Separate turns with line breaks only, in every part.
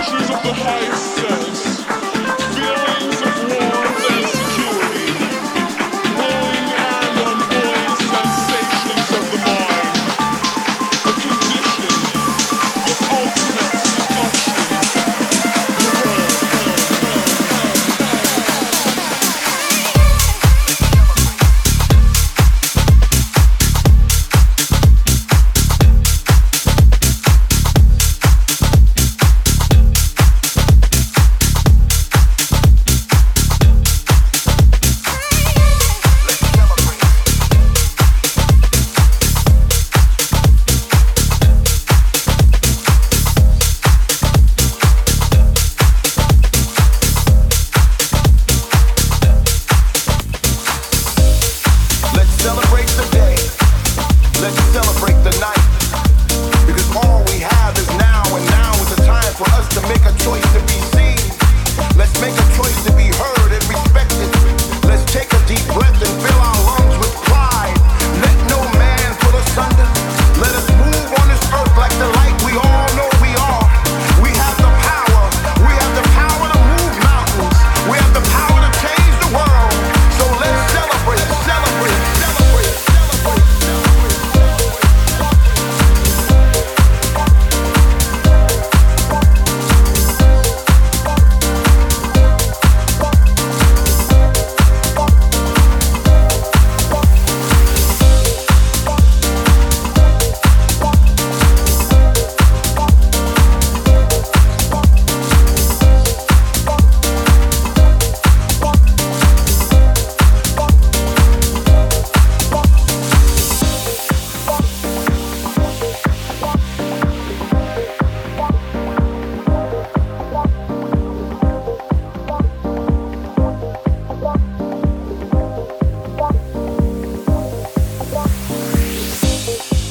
pleasures of the highest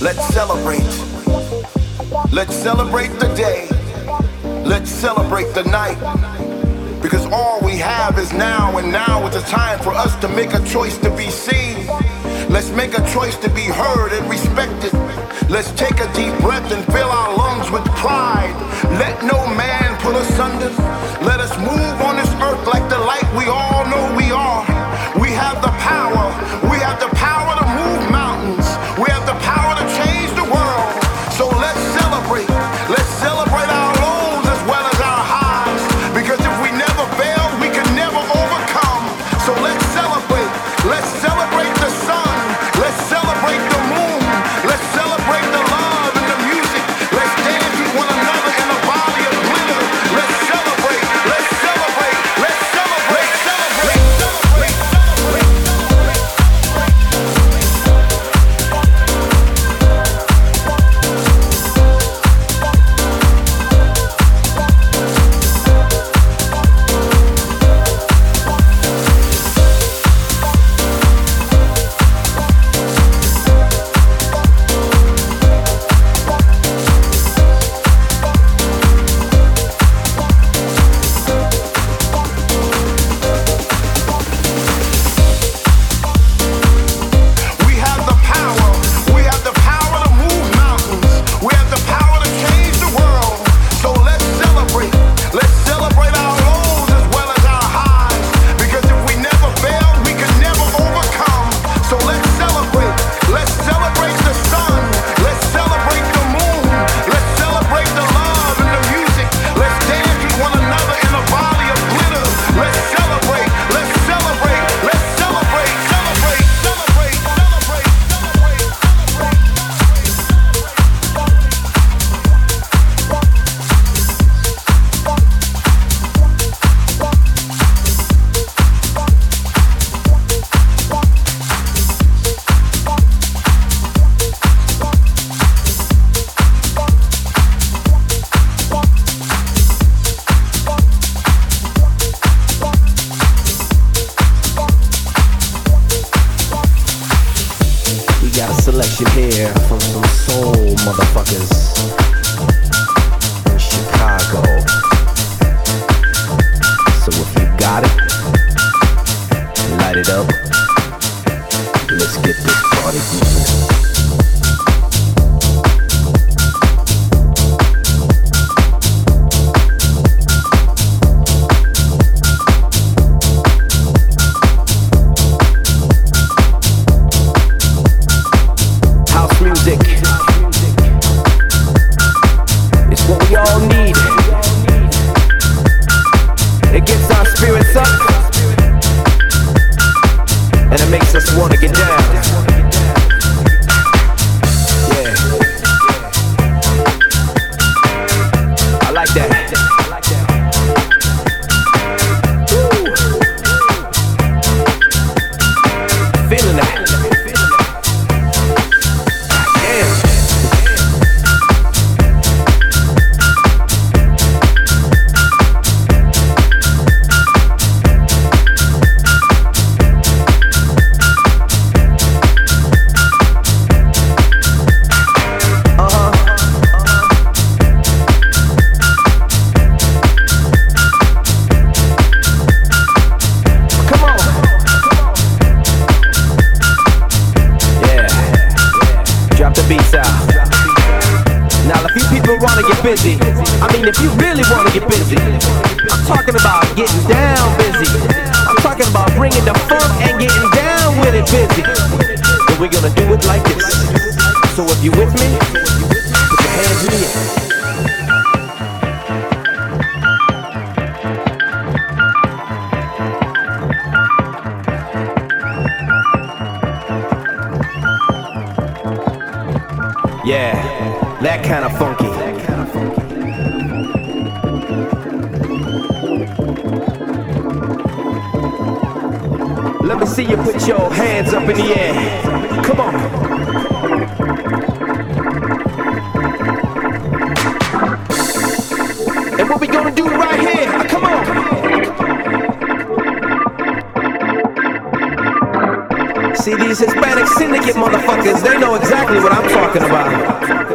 Let's celebrate. Let's celebrate the day. Let's celebrate the night. Because all we have is now, and now is the time for us to make a choice to be seen. Let's make a choice to be heard and respected. Let's take a deep breath and fill our lungs with pride. Let no man pull us under. Let us move on this earth like the
busy. I mean, if you really want to get busy, I'm talking about getting down busy. I'm talking about bringing the funk and getting down with it busy. And we're gonna do it like this. So if you with me, put your hands in the air. Yeah, that kind of funky. Let me see you put your hands up in the air. Come on. what we gonna do right here. Uh, come on. See these Hispanic syndicate motherfuckers, they know exactly what I'm talking about.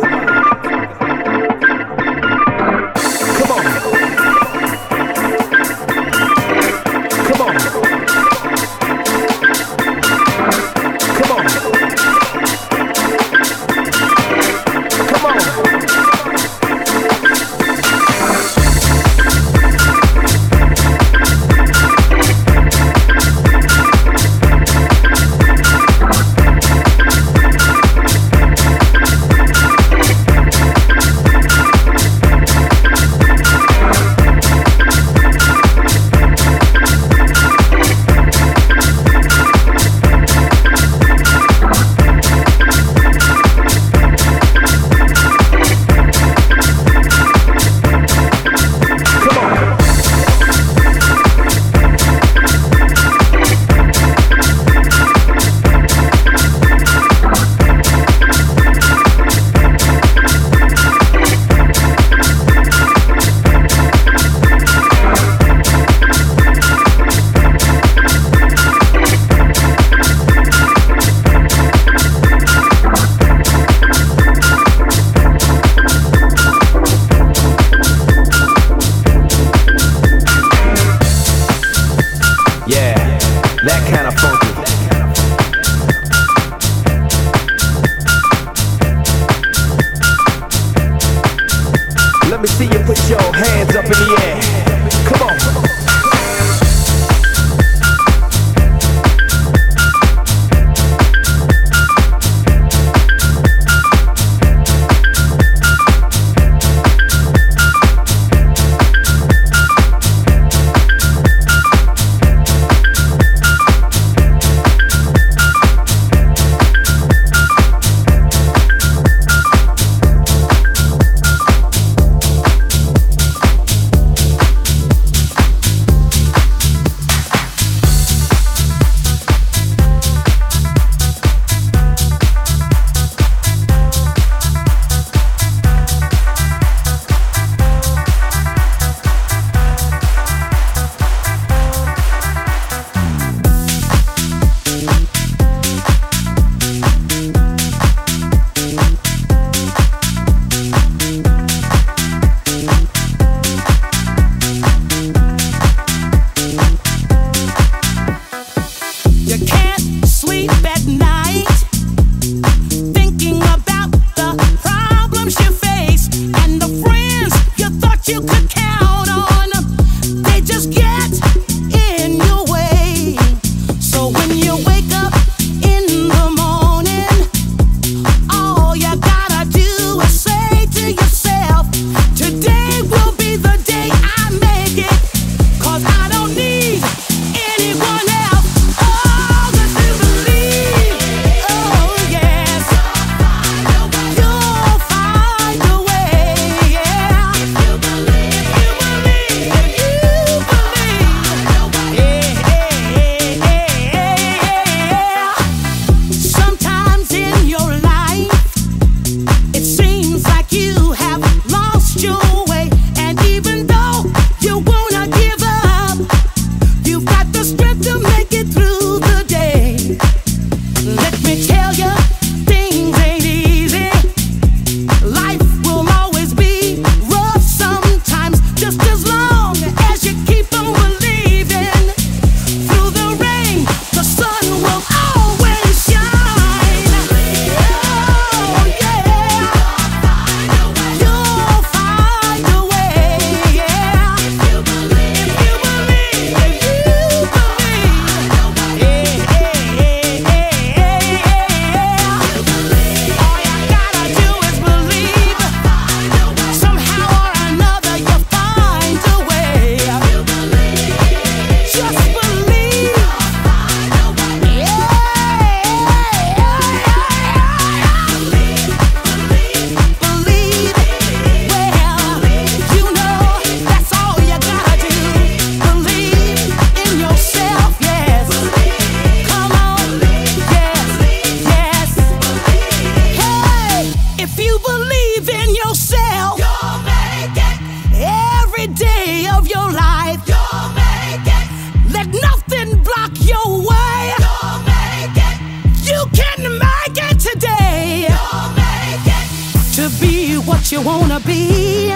you wanna be,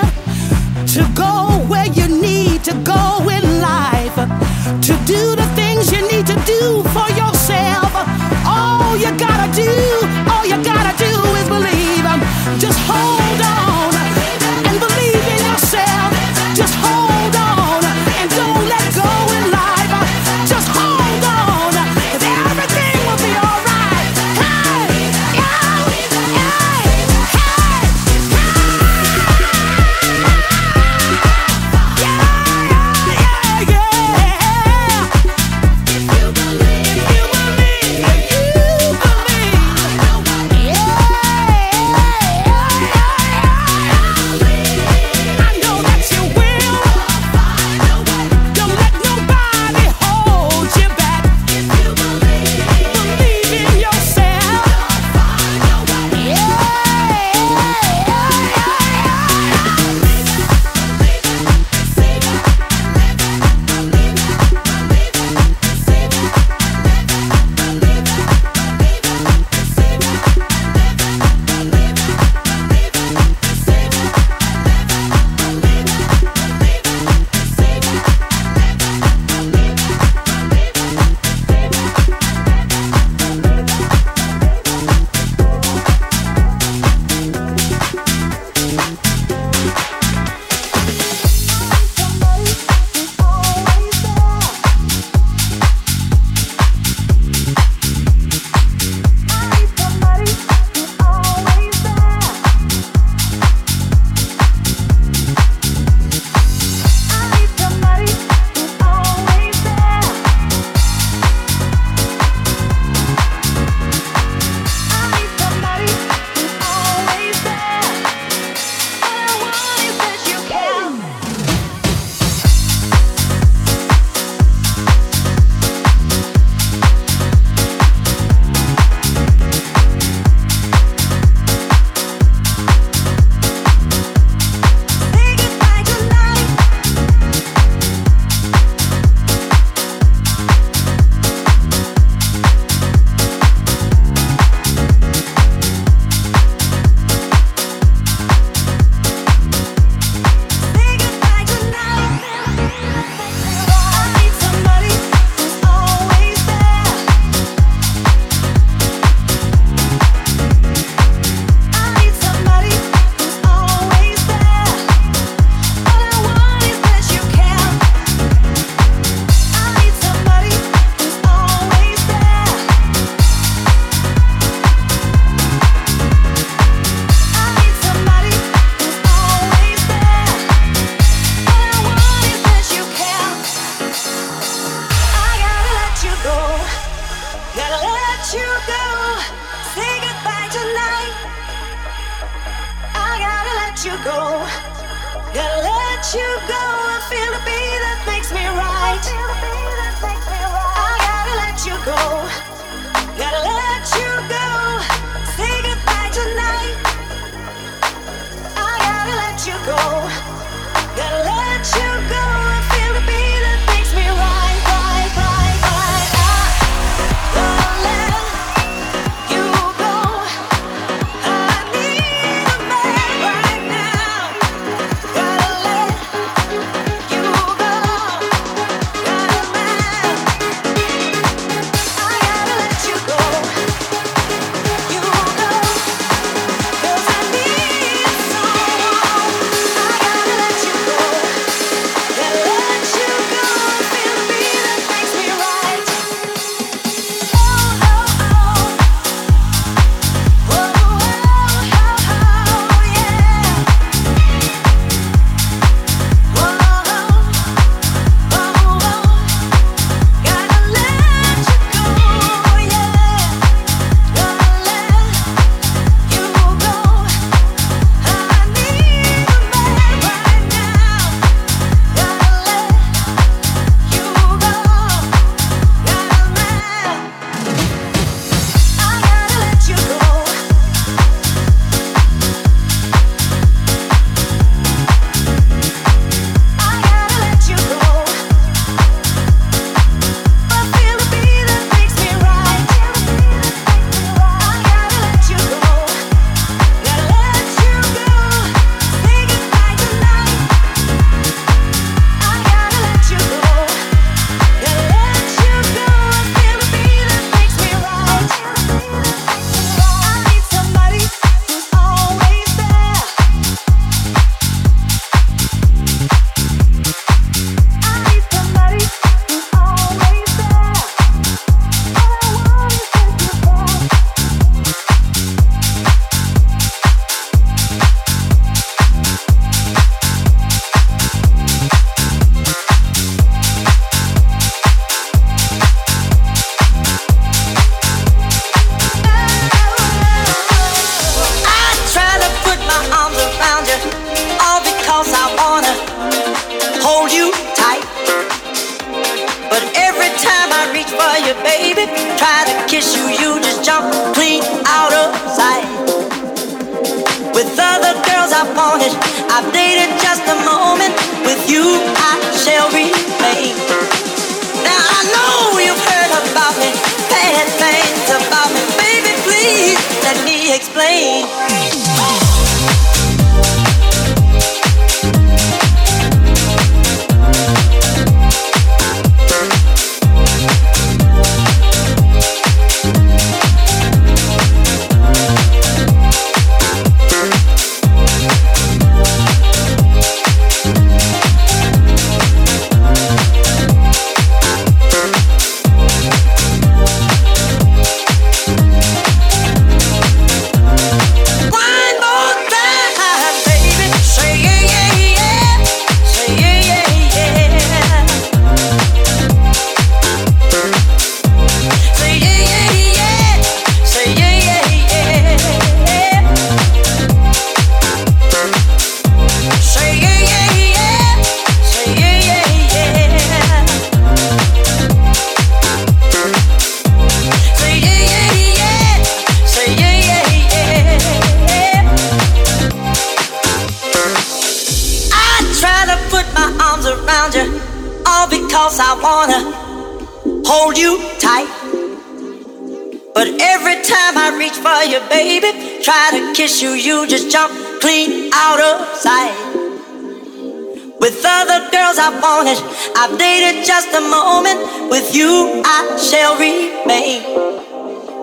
to go where you need to go in life, to do the things you need to do.
I wanted, I've dated just a moment. With you, I shall remain.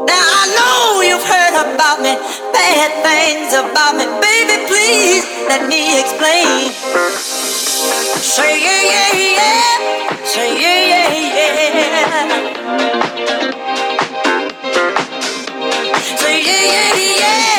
Now I know you've heard about me, bad things about me. Baby, please let me explain. Say yeah, yeah, yeah. Say yeah, yeah, yeah. Say yeah, yeah, yeah.